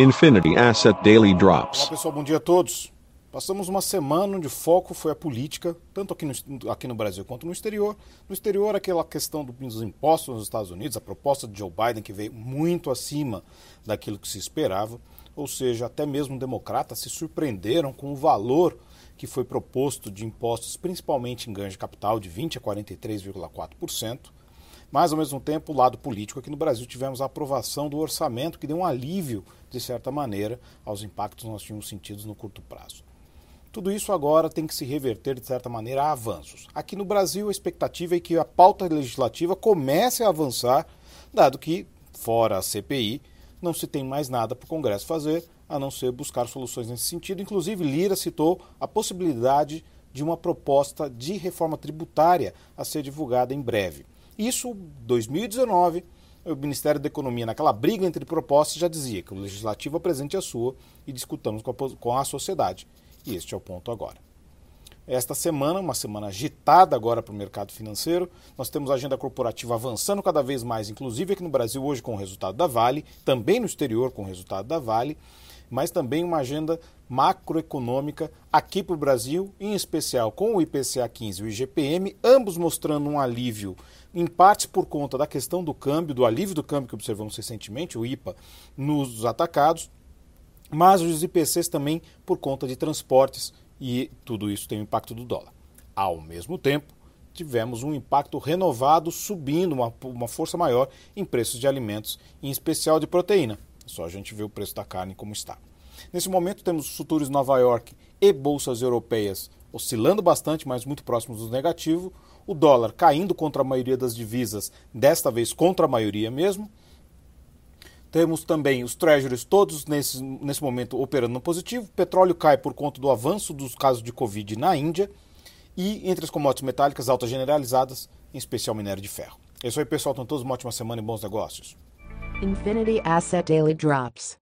Infinity Asset Daily Drops. Olá pessoal, bom dia a todos. Passamos uma semana onde o foco foi a política, tanto aqui no, aqui no Brasil quanto no exterior. No exterior, aquela questão dos impostos nos Estados Unidos, a proposta de Joe Biden, que veio muito acima daquilo que se esperava. Ou seja, até mesmo democratas se surpreenderam com o valor que foi proposto de impostos, principalmente em ganho de capital, de 20% a 43,4%. Mas, ao mesmo tempo, o lado político, aqui no Brasil tivemos a aprovação do orçamento, que deu um alívio, de certa maneira, aos impactos que nós tínhamos sentidos no curto prazo. Tudo isso agora tem que se reverter, de certa maneira, a avanços. Aqui no Brasil, a expectativa é que a pauta legislativa comece a avançar, dado que, fora a CPI, não se tem mais nada para o Congresso fazer, a não ser buscar soluções nesse sentido. Inclusive, Lira citou a possibilidade de uma proposta de reforma tributária a ser divulgada em breve. Isso, 2019, o Ministério da Economia, naquela briga entre propostas, já dizia que o legislativo apresente a sua e discutamos com a, com a sociedade. E este é o ponto agora. Esta semana, uma semana agitada agora para o mercado financeiro, nós temos a agenda corporativa avançando cada vez mais, inclusive aqui no Brasil hoje com o resultado da Vale, também no exterior com o resultado da Vale, mas também uma agenda macroeconômica aqui para o Brasil, em especial com o IPCA 15 e o IGPM, ambos mostrando um alívio, em parte por conta da questão do câmbio, do alívio do câmbio que observamos recentemente, o IPA, nos atacados, mas os IPCs também por conta de transportes e tudo isso tem o impacto do dólar. Ao mesmo tempo, tivemos um impacto renovado subindo, uma, uma força maior em preços de alimentos, em especial de proteína. Só a gente vê o preço da carne como está. Nesse momento temos os futuros Nova York e bolsas europeias oscilando bastante, mas muito próximos do negativo. O dólar caindo contra a maioria das divisas, desta vez contra a maioria mesmo. Temos também os treasuries todos nesse, nesse momento operando no positivo. O petróleo cai por conta do avanço dos casos de Covid na Índia. E entre as commodities metálicas altas generalizadas, em especial minério de ferro. É isso aí, pessoal. Então, todos uma ótima semana e bons negócios. Infinity Asset Daily Drops.